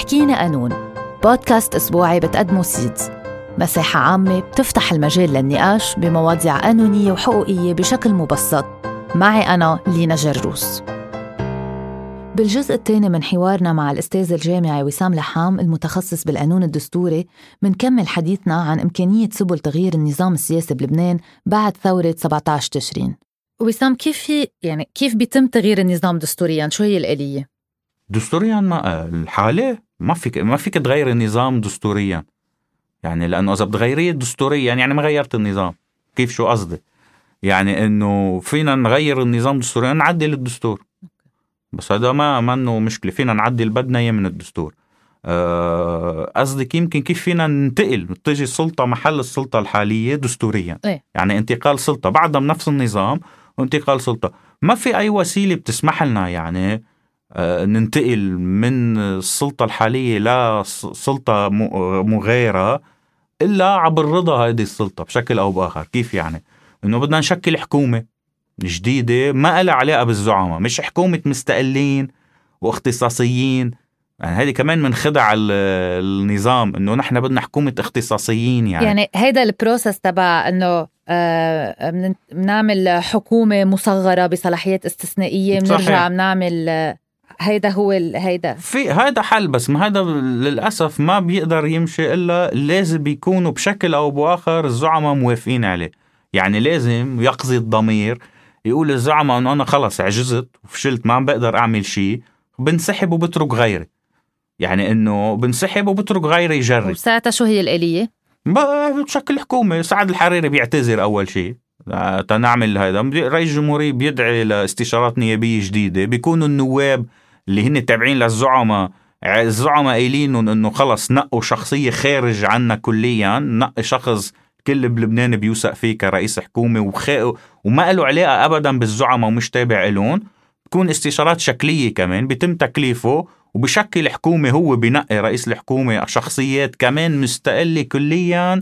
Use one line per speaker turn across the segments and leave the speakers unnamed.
احكينا قانون. بودكاست أسبوعي بتقدمه سيدز. مساحة عامة بتفتح المجال للنقاش بمواضيع قانونية وحقوقية بشكل مبسط. معي أنا لينا جروس. بالجزء الثاني من حوارنا مع الأستاذ الجامعي وسام لحام المتخصص بالقانون الدستوري منكمل حديثنا عن إمكانية سبل تغيير النظام السياسي بلبنان بعد ثورة 17 تشرين. وسام كيف في يعني كيف بيتم تغيير النظام دستوريا؟ شو هي الآلية؟
دستوريا ما الحالة ما فيك ما فيك تغير النظام دستوريا. يعني لأنه إذا بتغيريه دستوريا يعني ما غيرت النظام. كيف؟ شو قصدي؟ يعني إنه فينا نغير النظام دستوريا نعدل الدستور. بس هذا ما منه مشكلة. فينا نعدل بدنا إياه من الدستور. آه، قصدك يمكن كيف فينا ننتقل تجي السلطة محل السلطة الحالية دستوريا.
إيه؟
يعني انتقال سلطة. بعدها بنفس النظام وانتقال سلطة. ما في أي وسيلة بتسمح لنا يعني آه، ننتقل من السلطة الحالية لسلطه مغايره إلا عبر رضا هذه السلطة بشكل أو بآخر. كيف يعني؟ إنه بدنا نشكل حكومة جديدة ما لها علاقة بالزعماء مش حكومة مستقلين واختصاصيين. يعني هذه كمان من خدع النظام إنه نحن بدنا حكومة اختصاصيين يعني.
يعني هيدا البروسس تبع إنه آه بنعمل حكومة مصغرة بصلاحيات استثنائية بنرجع بنعمل هيدا هو هيدا.
في هيدا حل بس ما هذا للأسف ما بيقدر يمشي إلا لازم يكونوا بشكل أو بآخر الزعماء موافقين عليه. يعني لازم يقضي الضمير يقول الزعماء إنه أنا خلص عجزت وفشلت ما عم بقدر أعمل شيء بنسحب وبترك غيري. يعني إنه بنسحب وبترك غيري يجرب.
وساعتها شو هي الآلية؟
بتشكل حكومة. سعد الحريري بيعتذر أول شيء. تنعمل هذا رئيس الجمهورية بيدعي لإستشارات نيابية جديدة. بيكونوا النواب اللي هن تابعين للزعماء. الزعماء قايلين إنه خلص نقوا شخصية خارج عنا كليا نقي شخص كل بلبنان بيوثق فيه كرئيس حكومة وخ... وما له علاقة أبدا بالزعماء ومش تابع لهم بكون استشارات شكلية كمان بيتم تكليفه وبشكل حكومة هو بنقي رئيس الحكومة شخصيات كمان مستقلة كليا.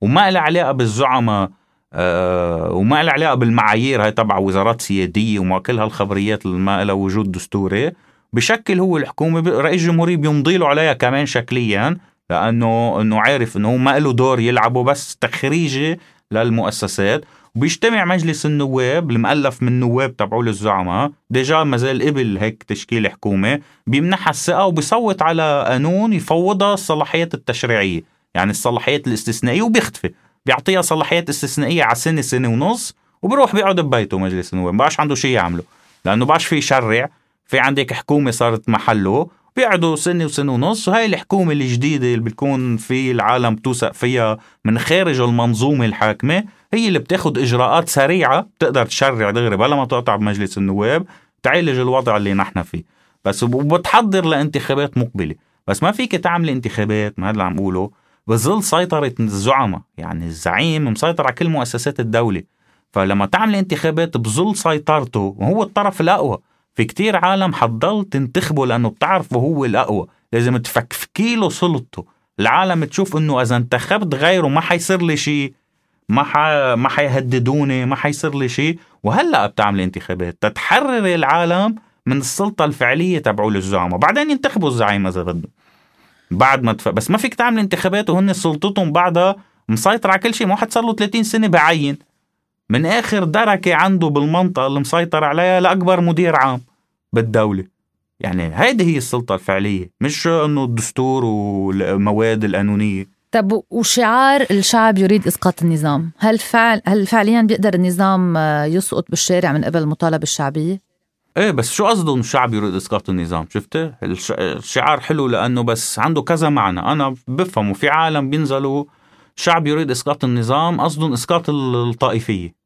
وما لها علاقة بالزعماء آه وما لها علاقة بالمعايير هاي تبع وزارات سيادية وما كل هالخبريات اللي ما لها وجود دستوري. بشكل هو الحكومة رئيس الجمهورية بيمضي له عليها كمان شكليا لأنه إنه عارف إنه ما له دور يلعبه بس تخريجي للمؤسسات. وبيجتمع مجلس النواب المؤلف من نواب تبعوا الزعماء ديجا ما زال قبل هيك تشكيل حكومة بيمنحها الثقة وبيصوت على قانون يفوضها الصلاحيات التشريعية. يعني الصلاحيات الاستثنائية وبيختفي. بيعطيها صلاحيات استثنائية على سنة سنة ونص وبروح بيقعد ببيته مجلس النواب. ما عنده شيء يعمله. لأنه باش في يشرع. في عندك حكومة صارت محله بيقعدوا سنة وسنة ونص وهي الحكومة الجديدة اللي بتكون في العالم توثق فيها من خارج المنظومة الحاكمة هي اللي بتاخد إجراءات سريعة بتقدر تشرع دغري بلا ما تقطع بمجلس النواب تعالج الوضع اللي نحن فيه. بس وبتحضر لانتخابات مقبلة. بس ما فيك تعمل انتخابات ما هذا اللي عم بقوله. بظل سيطرة الزعماء يعني الزعيم مسيطر على كل مؤسسات الدولة. فلما تعمل انتخابات بظل سيطرته وهو الطرف الأقوى. في كتير عالم حتضل تنتخبه لأنه بتعرفه هو الأقوى. لازم تفكفكي له سلطته. العالم تشوف إنه إذا انتخبت غيره ما حيصير لي شيء ما ح... ما حيهددوني ما حيصير لي شيء وهلأ بتعمل انتخابات. تتحرر العالم من السلطة الفعلية تبعوا الزعماء بعدين ينتخبوا الزعيم إذا بدهم. بعد ما تف... بس ما فيك تعمل انتخابات وهن سلطتهم بعدها مسيطر على كل شيء ما واحد صار له 30 سنة بعين. من آخر دركة عنده بالمنطقة اللي مسيطر عليها لأكبر مدير عام. بالدولة. يعني هيدي هي السلطة الفعلية مش إنه الدستور والمواد القانونية.
طب وشعار الشعب يريد إسقاط النظام؟ هل فعل هل فعليا بيقدر النظام يسقط بالشارع من قبل المطالبة الشعبية؟
إيه بس شو قصدهم الشعب يريد إسقاط النظام؟ شفته الشعار حلو لأنه بس عنده كذا معنى. أنا بفهمه في عالم بينزلوا شعب يريد إسقاط النظام قصدهم إسقاط الطائفية.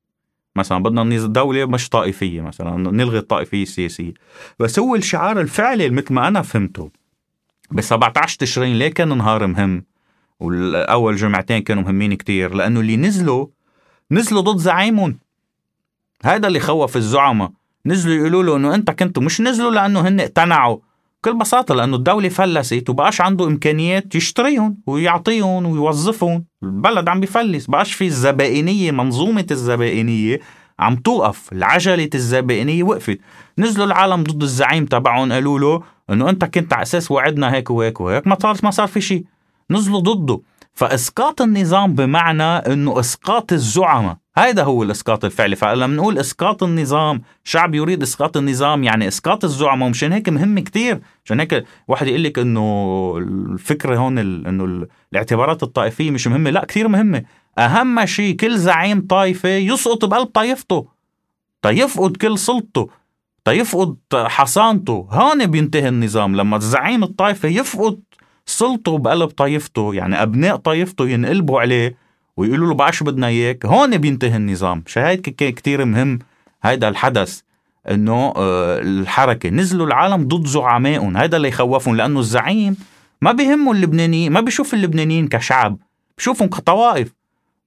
مثلا بدنا دولة مش طائفية مثلا نلغي الطائفية السياسية. بس هو الشعار الفعلي مثل ما أنا فهمته ب 17 تشرين ليه كان نهار مهم؟ والأول جمعتين كانوا مهمين كتير لأنه اللي نزلوا نزلوا ضد زعيمهم. هذا اللي خوف الزعماء. نزلوا يقولوا له إنه أنت كنتوا مش نزلوا لأنه هن اقتنعوا. بكل بساطة لأنه الدولة فلست وبقاش عنده إمكانيات يشتريهم ويعطيهم ويوظفهم. البلد عم بفلس بقاش في الزبائنية منظومة الزبائنية عم توقف. العجلة الزبائنية وقفت. نزلوا العالم ضد الزعيم تبعهم قالوا له إنه أنت كنت على أساس وعدنا هيك وهيك وهيك ما صار ما صار في شيء. نزلوا ضده. فإسقاط النظام بمعنى إنه إسقاط الزعماء. هذا هو الإسقاط الفعلي. فلما بنقول إسقاط النظام شعب يريد إسقاط النظام يعني إسقاط الزعماء. ومشان هيك مهم كتير. عشان هيك واحد يقول لك إنه الفكرة هون إنه الاعتبارات الطائفية مش مهمة. لا كثير مهمة. أهم شيء كل زعيم طائفة يسقط بقلب طائفته تيفقد كل سلطته. تيفقد حصانته. هون بينتهي النظام. لما الزعيم الطائفة يفقد سلطه بقلب طائفته يعني أبناء طائفته ينقلبوا عليه ويقولوا له شو بدنا إياك. هون بينتهي النظام. شهيد كتير مهم. هيدا الحدث إنه آه، الحركة. نزلوا العالم ضد زعمائهم. هذا اللي يخوفهم لأنه الزعيم ما بيهمه اللبنانيين ما بيشوف اللبنانيين كشعب بشوفهم كطوائف.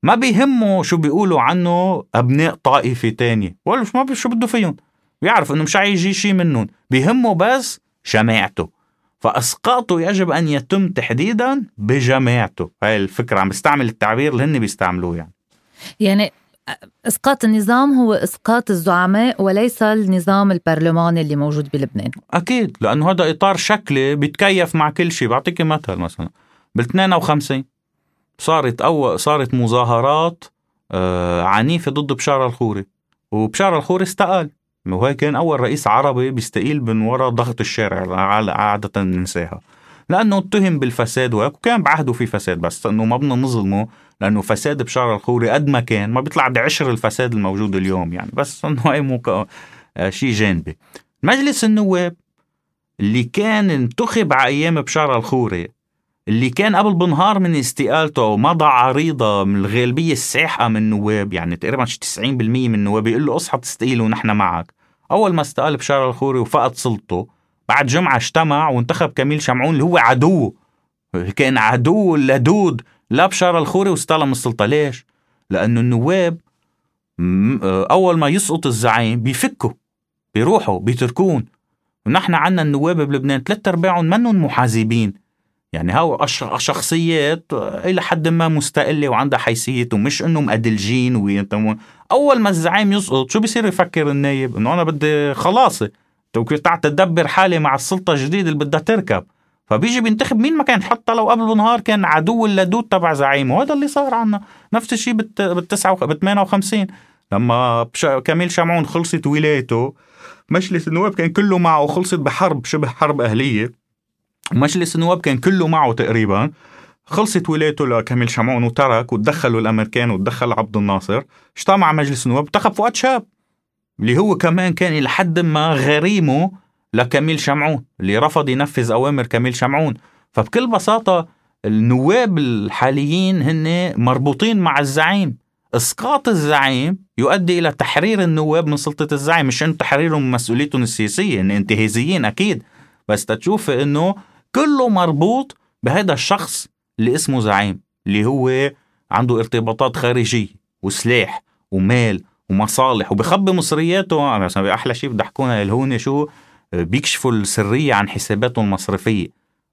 ما بيهمه شو بيقولوا عنه أبناء طائفة تانية. ولا ما شو بده فيهم. بيعرف إنه مش حيجي شيء منهم. بيهمه بس جماعته فأسقاطه يجب أن يتم تحديدا بجماعته هاي الفكرة عم بستعمل التعبير اللي هن بيستعملوه يعني.
يعني إسقاط النظام هو إسقاط الزعماء وليس النظام البرلماني اللي موجود بلبنان.
أكيد لأنه هذا إطار شكلي بيتكيف مع كل شيء. بعطيك مثل مثلا بال 52 صارت أول صارت مظاهرات آه عنيفة ضد بشار الخوري وبشار الخوري استقال. وهي كان أول رئيس عربي بيستقيل من وراء ضغط الشارع عادة ننساها لأنه اتهم بالفساد وكان بعهده في فساد بس إنه ما بدنا نظلمه لأنه فساد بشار الخوري قد ما كان ما بيطلع بعشر الفساد الموجود اليوم يعني بس إنه هي مو آه، شيء جانبي. مجلس النواب اللي كان انتخب على أيام بشار الخوري اللي كان قبل بنهار من استقالته ومضى عريضة من الغالبية الساحقة من النواب يعني تقريبا 90% من النواب بيقول له اصحى تستقيل ونحن معك. أول ما استقال بشار الخوري وفقد سلطته بعد جمعة اجتمع وانتخب كميل شمعون اللي هو عدو. كان عدو لدود لبشار الخوري واستلم السلطة. ليش؟ لأنه النواب أول ما يسقط الزعيم بيفكوا بيروحوا بيتركون ونحن عنا النواب بلبنان ثلاث أرباعهم منهم محاسبين. يعني هاو شخصيات إلى حد ما مستقلة وعندها حيثية ومش إنه مأدلجين أول ما الزعيم يسقط شو بصير يفكر النايب؟ إنه أنا بدي خلاصي تعال تدبر حالي مع السلطة الجديدة اللي بدها تركب. فبيجي بينتخب مين ما كان حتى لو قبل بنهار كان عدو اللدود تبع زعيمه وهذا اللي صار عنا. نفس الشيء بال 58 لما كميل شمعون خلصت ولايته مجلس النواب كان كله معه خلصت بحرب شبه حرب أهلية. مجلس النواب كان كله معه تقريبا. خلصت ولايته لكامل شمعون وترك وتدخلوا الأمريكان وتدخل عبد الناصر. اجتمع مجلس النواب انتخب فؤاد شاب اللي هو كمان كان إلى حد ما غريمه لكميل شمعون اللي رفض ينفذ أوامر كميل شمعون. فبكل بساطة النواب الحاليين هن مربوطين مع الزعيم. إسقاط الزعيم يؤدي إلى تحرير النواب من سلطة الزعيم. مش إنه تحريرهم من مسؤوليتهم السياسية ان انتهازيين أكيد. بس تشوفي إنه كله مربوط بهذا الشخص اللي اسمه زعيم اللي هو عنده ارتباطات خارجية وسلاح ومال ومصالح وبخبي مصرياته. مثلا أحلى شيء بضحكونا الهون شو بيكشفوا السرية عن حساباتهم المصرفية.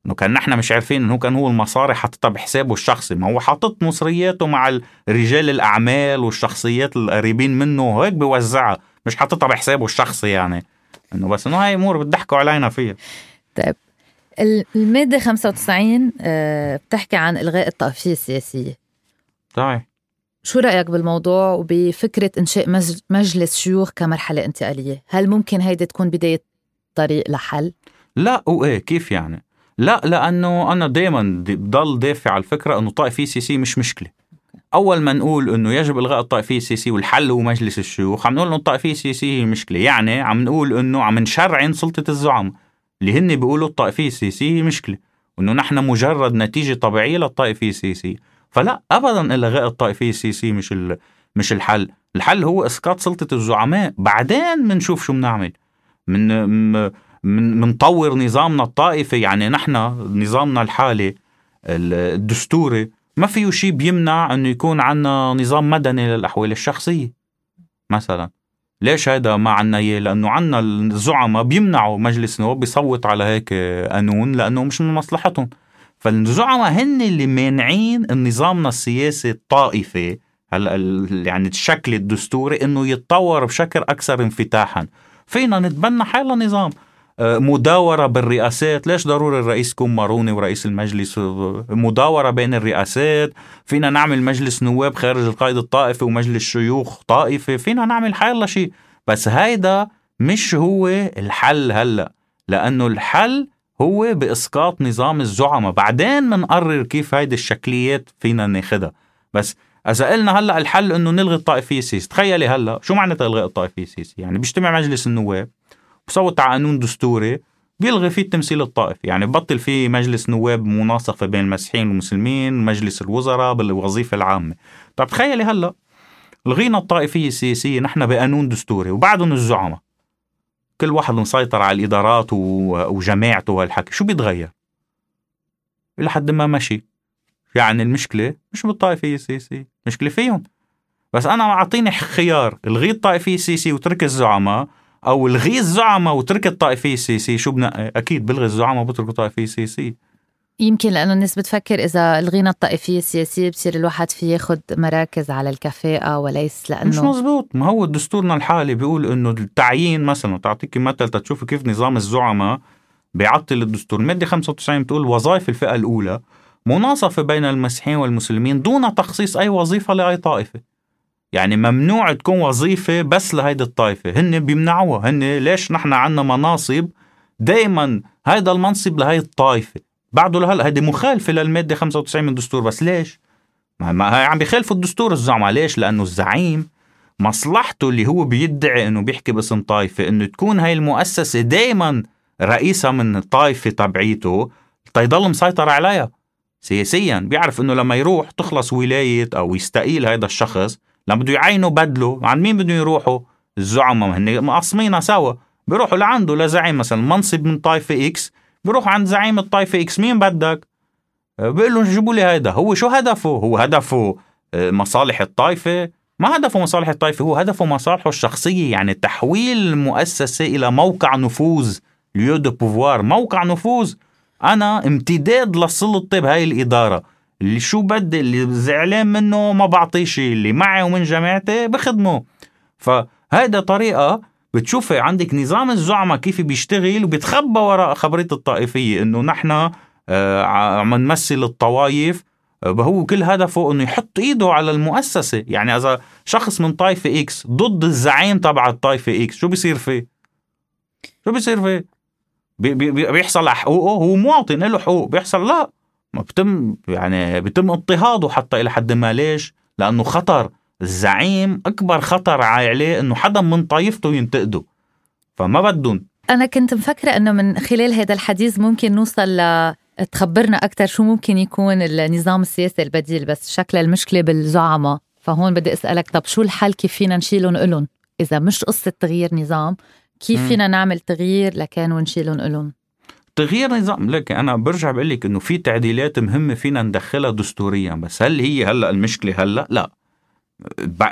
إنه كان نحن مش عارفين إنه كان هو المصاري حاططها بحسابه الشخصي. ما هو حاطط مصرياته مع رجال الأعمال والشخصيات القريبين منه وهيك بيوزعها مش حاططها بحسابه الشخصي يعني. إنه بس إنه هاي أمور بتضحكوا علينا فيها.
طيب. المادة 95 آه، بتحكي عن إلغاء الطائفية السياسية
صحيح
شو رأيك بالموضوع وبفكرة إنشاء مجلس شيوخ كمرحلة انتقالية؟ هل ممكن هيدي تكون بداية طريق لحل؟
لا وإيه كيف يعني؟ لا لأنه أنا دايما بضل دافع على الفكرة أنه طائفية سياسية مش مشكلة أول ما نقول أنه يجب إلغاء الطائفية السياسية والحل هو مجلس الشيوخ عم نقول أنه الطائفية السياسية هي مشكلة يعني عم نقول أنه عم نشرعن سلطة الزعماء اللي هن بيقولوا الطائفية السياسية هي مشكلة وإنه نحن مجرد نتيجة طبيعية للطائفية السياسية فلا ابدا الغاء الطائفية السياسية مش مش الحل. الحل هو إسقاط سلطة الزعماء. بعدين بنشوف شو بنعمل من من منطور نظامنا الطائفي يعني نحن نظامنا الحالي الدستوري ما فيه شيء بيمنع إنه يكون عندنا نظام مدني للأحوال الشخصية مثلا. ليش هذا ما عنا إياه؟ لأنه عنا الزعماء بيمنعوا مجلس النواب بيصوت على هيك قانون لأنه مش من مصلحتهم. فالزعماء هن اللي مانعين نظامنا السياسي الطائفي هلا يعني الشكل الدستوري إنه يتطور بشكل أكثر انفتاحا. فينا نتبنى حالة نظام. مداورة بالرئاسات. ليش ضروري الرئيس يكون ماروني ورئيس المجلس مداورة بين الرئاسات؟ فينا نعمل مجلس نواب خارج القائد الطائفي ومجلس شيوخ طائفي. فينا نعمل حيالله شيء. بس هيدا مش هو الحل هلأ لأنه الحل هو بإسقاط نظام الزعماء. بعدين منقرر كيف هيدي الشكليات فينا ناخدها. بس إذا قلنا هلأ الحل إنه نلغي الطائفية السياسية تخيلي هلأ شو معنى إلغاء الطائفية السياسية؟ يعني بيجتمع مجلس النواب بصوت على قانون دستوري بيلغي فيه التمثيل الطائفي. يعني ببطل فيه مجلس نواب مناصفة بين المسيحيين والمسلمين مجلس الوزراء بالوظيفة العامة. طب تخيلي هلأ لغينا الطائفية السياسية نحن بقانون دستوري وبعدهم الزعماء. كل واحد مسيطر على الإدارات وجماعته وهالحكي. شو بيتغير؟ إلى حد ما مشي يعني المشكلة مش بالطائفية السياسية المشكلة فيهم. بس أنا أعطيني خيار الغي الطائفية السياسية وترك الزعماء أو الغي الزعماء وترك الطائفيه السياسيه شو بنقي أكيد بلغي الزعماء وبترك الطائفيه السياسيه
يمكن لأنه الناس بتفكر إذا الغينا الطائفية السياسيه بصير الواحد في ياخذ مراكز على الكفاءه وليس لأنه
مش مزبوط. ما هو دستورنا الحالي بيقول إنه التعيين مثلا تعطيكي مثل تشوفي كيف نظام الزعماء بيعطل الدستور. المادة 95 بتقول وظائف الفئة الأولى مناصفة بين المسيحيين والمسلمين دون تخصيص أي وظيفة لأي طائفة. يعني ممنوع تكون وظيفة بس لهيدي الطائفة. هن بيمنعوها. هن ليش نحن عنا مناصب دائما هيدا المنصب لهي الطائفة؟ بعده لهلا هيدي مخالفة للمادة 95 من الدستور بس ليش؟ ما هي عم بيخالفوا الدستور الزعماء. ليش؟ لأنه الزعيم مصلحته اللي هو بيدعي إنه بيحكي باسم طائفة إنه تكون هاي المؤسسة دائما رئيسها من الطائفة تبعيته تيضل مسيطر عليها. سياسيا. بيعرف إنه لما يروح تخلص ولاية أو يستقيل هذا الشخص لما بده يعينوا بدله عن مين بدهم يروحوا؟ الزعماء. هن مقسمينها سوا. بيروحوا لعنده لزعيم مثلا. منصب من طائفة X بيروح عند زعيم الطائفة X مين بدك؟ بيقول لهم جيبوا لي هيدا. هو شو هدفه؟ هو هدفه آه، مصالح الطائفة ما هدفه مصالح الطائفة هو هدفه مصالحه الشخصية يعني تحويل المؤسسة إلى موقع نفوذ lieu de pouvoir موقع نفوذ. أنا امتداد للسلطة بهاي الإدارة. اللي شو بدي اللي زعلان منه ما بعطيه شيء اللي معي ومن جماعتي بخدمه. فهيدا طريقة بتشوفي عندك نظام الزعماء كيف بيشتغل وبيتخبى وراء خبرية الطائفية إنه نحن آه، عم نمثل الطوائف آه، هو كل هدفه إنه يحط إيده على المؤسسة. يعني إذا شخص من طائفة X ضد الزعيم تبع الطائفة X شو بيصير فيه؟ شو بيصير فيه؟ بي بي بيحصل على حقوقه هو مواطن له حقوق بيحصل لا. بتم يعني بتم اضطهاده حتى إلى حد ما. ليش؟ لأنه خطر. الزعيم أكبر خطر عليه إنه حدا من طائفته ينتقده. فما بدهم.
أنا كنت مفكرة إنه من خلال هذا الحديث ممكن نوصل ل تخبرنا أكثر شو ممكن يكون النظام السياسي البديل بس شكل المشكلة بالزعماء. فهون بدي أسألك طب شو الحل؟ كيف فينا نشيلهم إلهم؟ إذا مش قصة تغيير نظام كيف فينا نعمل تغيير لكان ونشيلهم إلهم؟
تغيير نظام. لك أنا برجع بقول لك إنه في تعديلات مهمه فينا ندخلها دستوريا بس هل هي هلأ المشكلة هلأ؟ لا.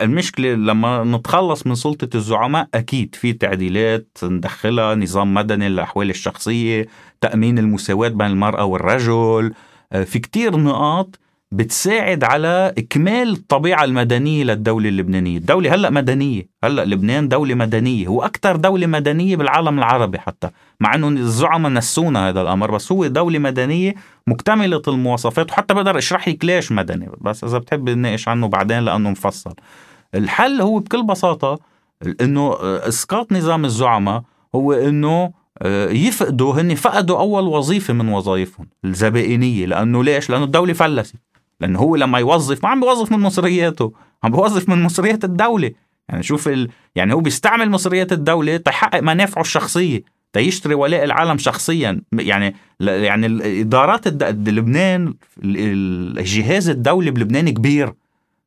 المشكلة لما نتخلص من سلطة الزعماء أكيد في تعديلات ندخلها نظام مدني للأحوال الشخصية تأمين المساواة بين المرأة والرجل آه، في كتير نقاط بتساعد على إكمال الطبيعة المدنية للدولة اللبنانية. الدولة هلأ مدنية هلأ لبنان دولة مدنية هو أكثر دولة مدنية بالعالم العربي حتى. مع أنه الزعماء نسونا هذا الأمر بس هو دولة مدنية مكتملة المواصفات وحتى بقدر أشرح لك ليش مدني بس إذا بتحب نناقش عنه بعدين لأنه مفصل. الحل هو بكل بساطة أنه إسقاط نظام الزعماء هو أنه آه، يفقدوا هن فقدوا أول وظيفة من وظائفهم الزبائنية. لأنه ليش؟ لأنه الدولة فلست. لأنه هو لما يوظف ما عم بيوظف من مصرياته عم بيوظف من مصريات الدولة. يعني شوف ال... يعني هو بيستعمل مصريات الدولة تحقق منافعه الشخصية. تيشتري ولاء العالم شخصيا. يعني يعني الادارات. لبنان الجهاز الدولي بلبنان كبير.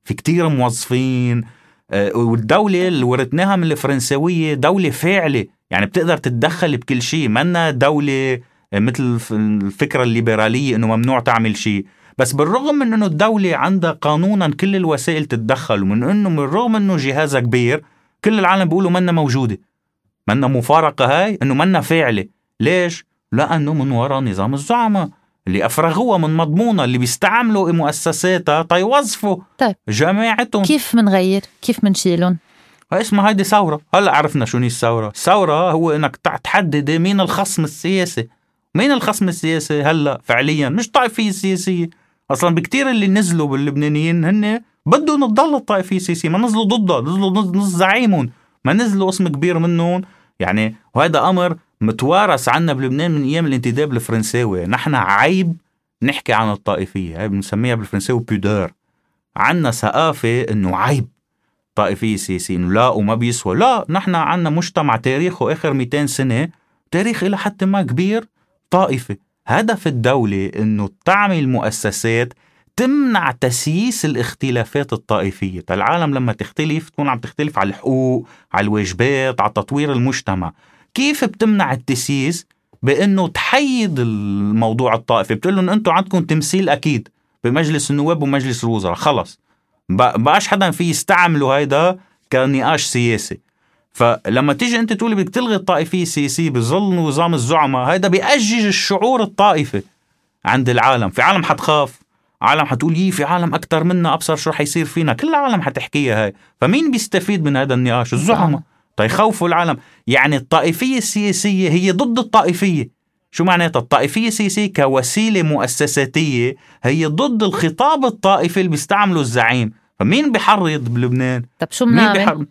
في كتير موظفين. آه، والدولة اللي ورثناها من الفرنسوية دولة فاعلة. يعني بتقدر تتدخل بكل شيء. منا دولة مثل الفكرة الليبرالية إنه ممنوع تعمل شيء. بس بالرغم من إنه الدولة عندها قانونا كل الوسائل تتدخل ومن إنه من الرغم إنه جهازها كبير كل العالم بيقولوا منا موجودة. منا مفارقة هاي؟ إنه منا فاعلة ليش؟ لأنه من وراء نظام الزعماء. اللي أفرغوها من مضمونها اللي بيستعملوا مؤسساتها تيوظفوا
طيب.
جماعتهم
كيف منغير؟ كيف منشيلهم؟
اسمها هيدي ثورة. هلا عرفنا شو هي الثورة. الثورة هو إنك تحدد مين الخصم السياسي. مين الخصم السياسي هلا فعليا؟ مش طائفية سياسية. أصلا بكتير اللي نزلوا باللبنانيين هن بدهم تضل الطائفية السياسية ما نزلوا ضدها نزلوا نص زعيمهم. ما نزلوا اسم كبير منهم يعني وهذا أمر متوارث عنا بلبنان من أيام الانتداب الفرنساوي. نحن عيب نحكي عن الطائفية. هاي بنسميها بالفرنساوي بيدور عنا ثقافة إنه عيب طائفية سياسية إنه لا وما بيسوى. لا نحن عنا مجتمع تاريخه اخر 200 سنة تاريخ إلى حد ما كبير طائفة هدف الدولة إنه تعمل مؤسسات تمنع تسييس الاختلافات الطائفية. العالم لما تختلف تكون عم تختلف على الحقوق على الواجبات على تطوير المجتمع. كيف بتمنع التسييس؟ بأنه تحيد الموضوع الطائفي. بتقول لهم أنتم عندكم تمثيل أكيد بمجلس النواب ومجلس الوزراء. خلص. بقاش حدا في يستعملوا هيدا كنقاش سياسي. فلما تيجي أنت تقولي بدك تلغي الطائفية السياسية بظل نظام الزعماء هيدا بيأجج الشعور الطائفي عند العالم. في عالم حتخاف. عالم حتقول يي في عالم أكثر منا أبصر شو حيصير فينا؟ كل العالم حتحكيها هاي. فمين بيستفيد من هذا النقاش؟ الزعماء. تيخوفوا العالم. يعني الطائفية السياسية هي ضد الطائفية. شو معناتها؟ الطائفية السياسية كوسيلة مؤسساتية هي ضد الخطاب الطائفي اللي بيستعمله الزعيم. فمين بيحرض بلبنان؟
طب شو بنعمل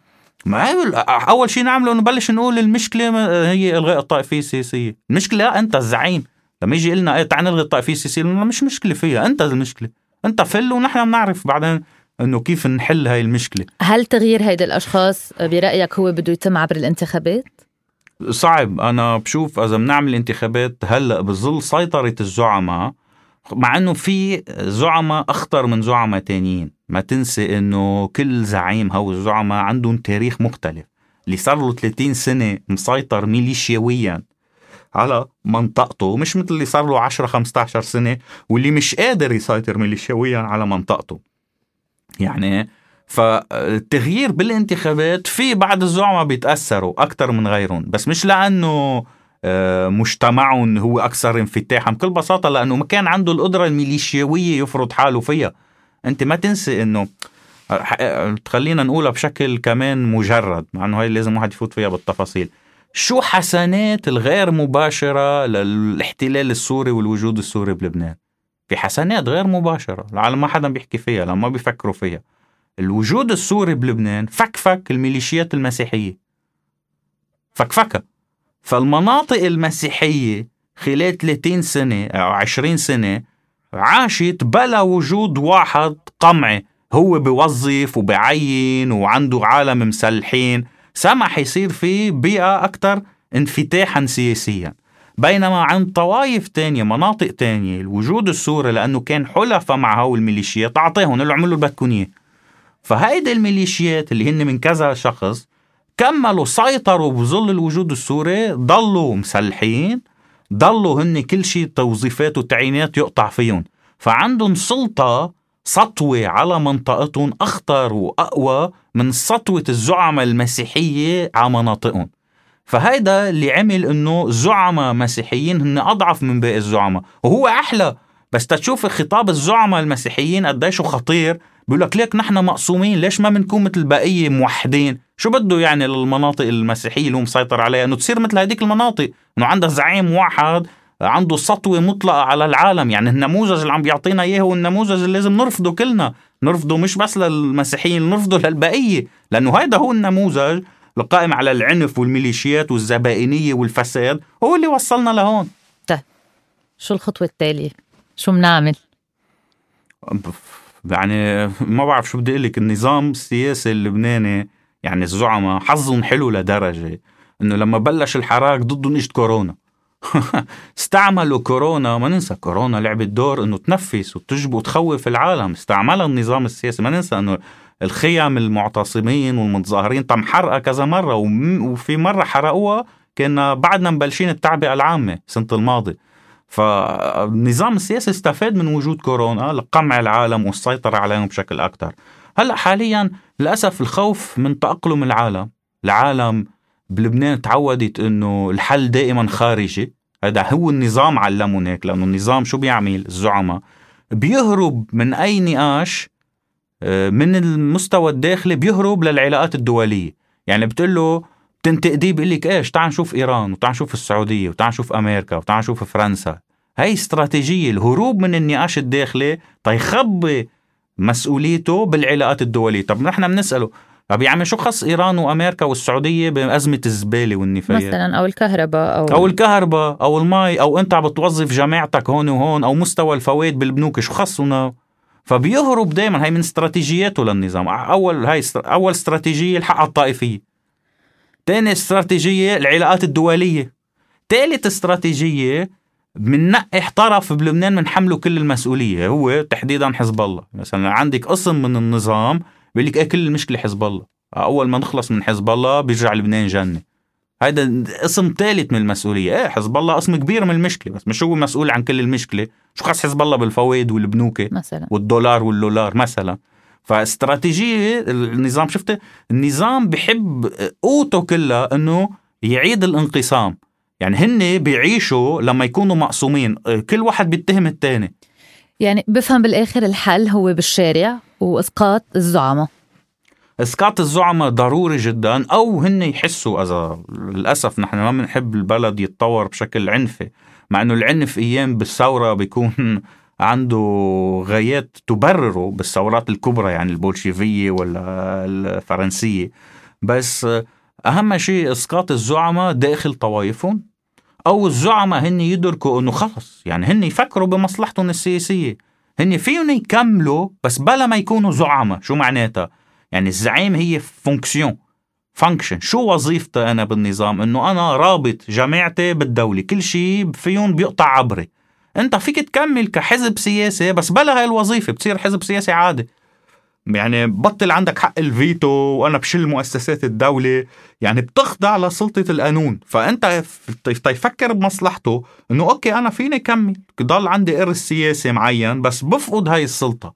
ما أول شيء نعمله نبلش نقول المشكلة هي إلغاء الطائفية السياسية. المشكلة أنت الزعيم. لما يجي لنا إيه تعال نلغي الطائفية السياسية مش مشكلة فيها أنت المشكلة. أنت فل ونحن بنعرف بعدين إنه كيف نحل هاي المشكلة.
هل تغيير هيدي الأشخاص برأيك هو بده يتم عبر الانتخابات؟
صعب. أنا بشوف إذا بنعمل انتخابات هلأ بظل سيطرة الزعماء مع إنه في زعماء أخطر من زعماء تانيين. ما تنسي إنه كل زعيم هو الزعماء عندهم تاريخ مختلف. اللي صار له 30 سنة مسيطر ميليشياويا. على منطقته مش مثل اللي صار له 10 15 سنة واللي مش قادر يسيطر ميليشياويا على منطقته. يعني فالتغيير بالانتخابات في بعض الزعماء بيتأثروا أكثر من غيرهم بس مش لأنه آه، مجتمعهم هو أكثر انفتاحا بكل بساطة لأنه ما كان عنده القدرة الميليشياوية يفرض حاله فيها. أنت ما تنسي إنه خلينا نقولها بشكل كمان مجرد مع إنه هاي لازم واحد يفوت فيها بالتفاصيل. شو حسنات الغير مباشرة للاحتلال السوري والوجود السوري بلبنان؟ في حسنات غير مباشرة العالم ما حدا بيحكي فيها لما بيفكروا فيها. الوجود السوري بلبنان فكفك الميليشيات المسيحية. فكفكها فالمناطق المسيحية خلال 30 سنة أو 20 سنة عاشت بلا وجود واحد قمعي هو بوظف وبعين وعنده عالم مسلحين. سمح يصير في بيئة أكثر انفتاحا سياسيا بينما عند طوائف تانية مناطق تانية الوجود السوري لأنه كان حلفة مع هول الميليشيات أعطيهم اللي عملوا إياه فهيدي الميليشيات اللي هن من كذا شخص كملوا سيطروا بظل الوجود السوري ضلوا مسلحين ضلوا هن كل شيء توظيفات وتعيينات يقطع فيهم. فعندهم سلطة سطوة على منطقتهم أخطر وأقوى من سطوة الزعماء المسيحية على مناطقهم. فهيدا اللي عمل إنه زعماء مسيحيين هن أضعف من باقي الزعماء وهو أحلى. بس تشوف خطاب الزعماء المسيحيين قديش خطير. بيقول لك ليك نحن مقسومين ليش ما بنكون مثل البقيه موحدين؟ شو بده يعني للمناطق المسيحية اللي هو مسيطر عليها؟ إنه تصير مثل هذيك المناطق. إنه عندها زعيم موحد عنده سطوة مطلقة على العالم. يعني النموذج اللي عم بيعطينا إياه هو النموذج اللي لازم نرفضه كلنا. نرفضه مش بس للمسيحيين نرفضه للبقية. لأنه هذا هو النموذج القائم على العنف والميليشيات والزبائنية والفساد. هو اللي وصلنا لهون.
طيب شو الخطوة التالية؟ شو بنعمل
يعني ما بعرف شو بدي أقول لك النظام السياسي اللبناني يعني الزعماء حظهم حلو لدرجة إنه لما بلش الحراك ضدهم إجت كورونا. استعملوا كورونا ما ننسى كورونا لعبت دور إنه تنفس وتجب وتخوف العالم. استعملها النظام السياسي ما ننسى إنه الخيم المعتصمين والمتظاهرين تم حرقها كذا مرة وفي مرة حرقوها كنا بعدنا مبلشين التعبئة العامة سنة الماضي. فالنظام السياسي استفاد من وجود كورونا لقمع العالم والسيطرة عليهم بشكل أكثر. هلأ حاليا للأسف الخوف من تأقلم العالم العالم بلبنان تعودت إنه الحل دائما خارجي. هذا هو النظام علمهم هيك لأنه النظام شو بيعمل؟ الزعماء بيهرب من أي نقاش آه، من المستوى الداخلي بيهرب للعلاقات الدولية. يعني بتقول له بتنتقديه بيقول لك إيش؟ تعال نشوف إيران وتعال نشوف السعودية وتعال نشوف أمريكا وتعال نشوف فرنسا. هي استراتيجية الهروب من النقاش الداخلي تيخبي مسؤوليته بالعلاقات الدولية. طب نحن بنسأله طب يا عمي شو خص إيران وأمريكا والسعودية بأزمة الزبالة والنفايات؟
مثلا أو الكهرباء أو
أو الكهرباء أو المي أو أنت عم بتوظف جماعتك هون وهون أو مستوى الفوائد بالبنوك شو خصنا فبيهرب دائما هي من استراتيجياته للنظام. أول هاي أول استراتيجية الحق الطائفية. ثاني استراتيجية العلاقات الدولية. ثالث استراتيجية بننقح طرف بلبنان من حمله كل المسؤولية هو تحديدا حزب الله. مثلا عندك قسم من النظام بيقول لك إيه كل المشكلة حزب الله. أول ما نخلص من حزب الله بيرجع لبنان جنة. هذا قسم ثالث من المسؤولية. إيه حزب الله قسم كبير من المشكلة بس مش هو مسؤول عن كل المشكلة. شو خاص حزب الله بالفوائد والبنوك؟
مثلا.
والدولار والدولار مثلا. فاستراتيجية النظام شفت؟ النظام بحب قوته كلها إنه يعيد الانقسام. يعني هن بيعيشوا لما يكونوا مقسومين. كل واحد بيتهم الثاني
يعني بفهم بالآخر الحل هو بالشارع. وإسقاط الزعماء.
إسقاط الزعماء ضروري جدا أو هن يحسوا إذا للأسف نحن ما بنحب البلد يتطور بشكل عنفي مع إنه العنف أيام بالثورة بيكون عنده غايات تبرره بالثورات الكبرى يعني البولشيفية ولا الفرنسية. بس أهم شيء إسقاط الزعماء داخل طوائفهم أو الزعماء هن يدركوا إنه خلص يعني هن يفكروا بمصلحتهم السياسية. هن فيهم يكملوا بس بلا ما يكونوا زعماء شو معناتها؟ يعني الزعيم هي fonction function شو وظيفتي أنا بالنظام؟ إنه أنا رابط جماعتي بالدولة. كل شيء فيهم بيقطع عبري. أنت فيك تكمل كحزب سياسي بس بلا هاي الوظيفة. بتصير حزب سياسي عادي. يعني بطل عندك حق الفيتو وأنا بشل مؤسسات الدولة. يعني بتخضع لسلطة القانون. فأنت تيفكر بمصلحته إنه أوكي أنا فيني كمل. ضل عندي ارث سياسي معين بس بفقد هاي السلطة.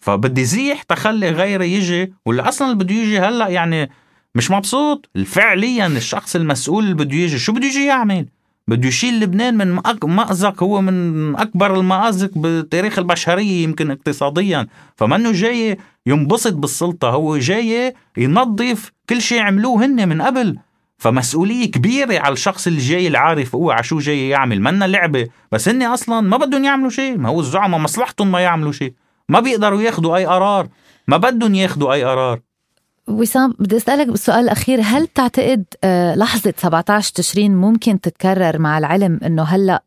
فبدي زيح تخلي غيري يجي واللي أصلا اللي بده يجي هلأ يعني مش مبسوط. فعليا الشخص المسؤول اللي بده يجي شو بده يجي يعمل؟ بده يشيل لبنان من مأزق هو من أكبر المأزق بتاريخ البشرية يمكن اقتصاديا. فمنه جاي ينبسط بالسلطة هو جاي ينظف كل شيء عملوه هن من قبل. فمسؤولية كبيرة على الشخص اللي جاي العارف هو على شو جاي يعمل. منا لعبة. بس هن أصلا ما بدهم يعملوا شيء. ما هو الزعماء مصلحتهم ما يعملوا شيء. ما بيقدروا ياخذوا أي قرار. ما بدهم ياخذوا أي قرار.
وسام بدي أسألك بالسؤال الاخير هل تعتقد آه، لحظة 17 تشرين ممكن تتكرر مع العلم إنه هلأ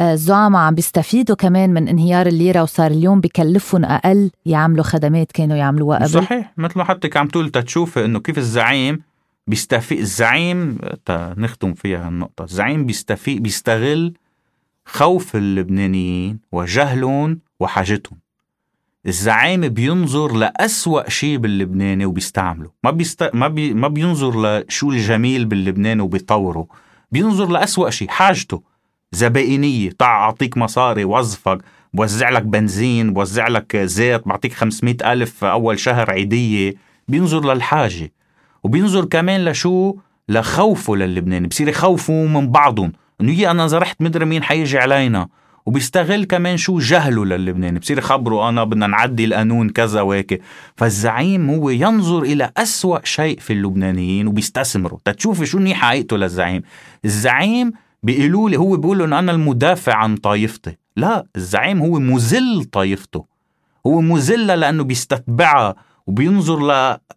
آه، الزعماء عم بيستفيدوا كمان من انهيار الليرة وصار اليوم بكلفهم أقل يعملوا خدمات كانوا يعملوها قبل؟
صحيح. مثل ما حضرتك عم تقول تشوف إنه كيف الزعيم بيستفيد الزعيم نختم فيها النقطه الزعيم بيستفيد بيستغل خوف اللبنانيين وجهلهم وحاجتهم. الزعيم بينظر لأسوأ شيء باللبناني وبيستعمله. ما بيست... ما, بي... ما بينظر لشو الجميل باللبناني وبيطوره. بينظر لأسوأ شيء حاجته زبائنية. تعا أعطيك مصاري وظفك بوزع لك بنزين بوزع لك زيت بعطيك 500 ألف أول شهر عيدية. بينظر للحاجة. وبينظر كمان لشو؟ لخوفه للبناني بصير يخوفوا من بعضهم. إنه يي أنا إذا رحت مدري مين حيجي علينا. وبيستغل كمان شو جهله للبناني بصير يخبروا أنا بدنا نعدي القانون كذا وهيك. فالزعيم هو ينظر إلى أسوأ شيء في اللبنانيين وبيستثمره. تتشوفي شو منيح حقيقته للزعيم. الزعيم بيقولوا لي هو بيقول إنه أنا المدافع عن طائفتي لا الزعيم هو مذل طائفته هو مذلة لأنه بيستتبعها وبينظر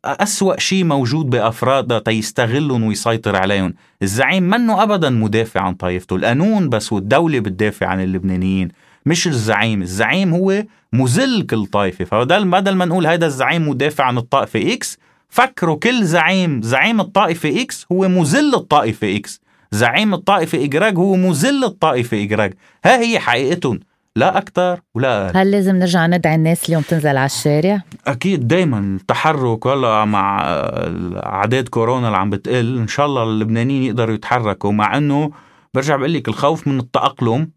لأسوأ شيء موجود بأفرادها تيستغلهم ويسيطر عليهم. الزعيم منه أبدا مدافع عن طائفته. القانون بس والدولة بتدافع عن اللبنانيين مش الزعيم. الزعيم هو مذل كل طائفة. فبدل بدل ما نقول هذا الزعيم مدافع عن الطائفة إكس فكروا كل زعيم زعيم الطائفة إكس هو مذل الطائفة إكس زعيم الطائفة إجراج هو مذل الطائفة إجراج ها هي حقيقتهم. لا أكثر ولا أقل
هل لازم نرجع ندعي الناس اليوم تنزل على الشارع؟
أكيد دايما التحرك هلا مع أعداد كورونا اللي عم بتقل إن شاء الله اللبنانيين يقدروا يتحركوا مع إنه برجع بقول لك الخوف من التأقلم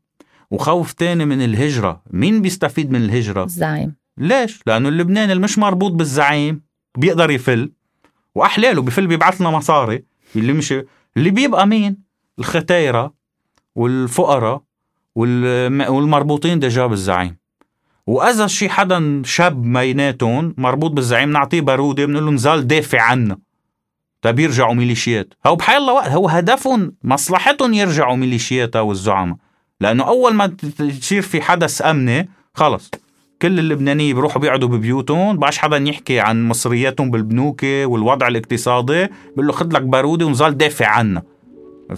وخوف تاني من الهجرة مين بيستفيد من الهجرة؟
الزعيم
ليش؟ لأنه اللبناني اللي مش مربوط بالزعيم بيقدر يفل وأحلاله بفل بيبعث لنا مصاري اللي مش اللي بيبقى مين؟ الختايرة والفقراء والمربوطين ديجا بالزعيم. واذا شي حدا شاب بيناتهم مربوط بالزعيم نعطيه باروده بنقول له نزال دافع عنا طيب يرجعوا ميليشيات. هو بحي الله وقت هو هدفهم مصلحتهم يرجعوا ميليشيات أو الزعماء لأنه أول ما تصير في حدث أمني خلص. كل اللبنانيين بيروحوا بيقعدوا ببيوتهم باش حدا يحكي عن مصرياتهم بالبنوك والوضع الاقتصادي بيقول له خذ لك بارودي ونظل دافع عنا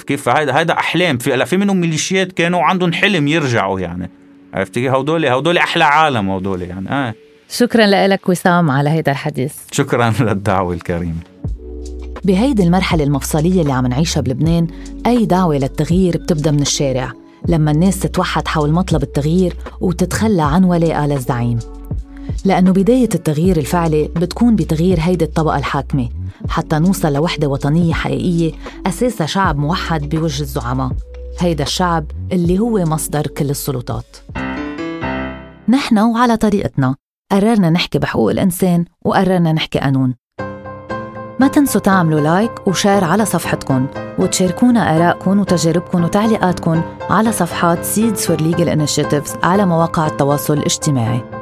كيف؟ هذا هذا أحلام. في في منهم ميليشيات كانوا عندهم حلم يرجعوا يعني. عرفتي كيف؟ هودول هودول أحلى عالم هودول يعني. آه.
شكرا لك وسام على هذا الحديث.
شكرا للدعوة الكريمة.
بهيدي المرحلة المفصلية اللي عم نعيشها بلبنان أي دعوة للتغيير بتبدأ من الشارع. لما الناس تتوحد حول مطلب التغيير وتتخلى عن ولاءه للزعيم لأنه بداية التغيير الفعلي بتكون بتغيير هيدي الطبقة الحاكمة حتى نوصل لوحدة وطنية حقيقية أساسها شعب موحد بوجه الزعماء. هيدا الشعب اللي هو مصدر كل السلطات. نحن وعلى طريقتنا. قررنا نحكي بحقوق الإنسان وقررنا نحكي قانون. ما تنسوا تعملوا like و share على صفحتكم وتشاركونا آرائكم وتجاربكم وتعليقاتكم على صفحات Seeds for Legal Initiatives على مواقع التواصل الاجتماعي.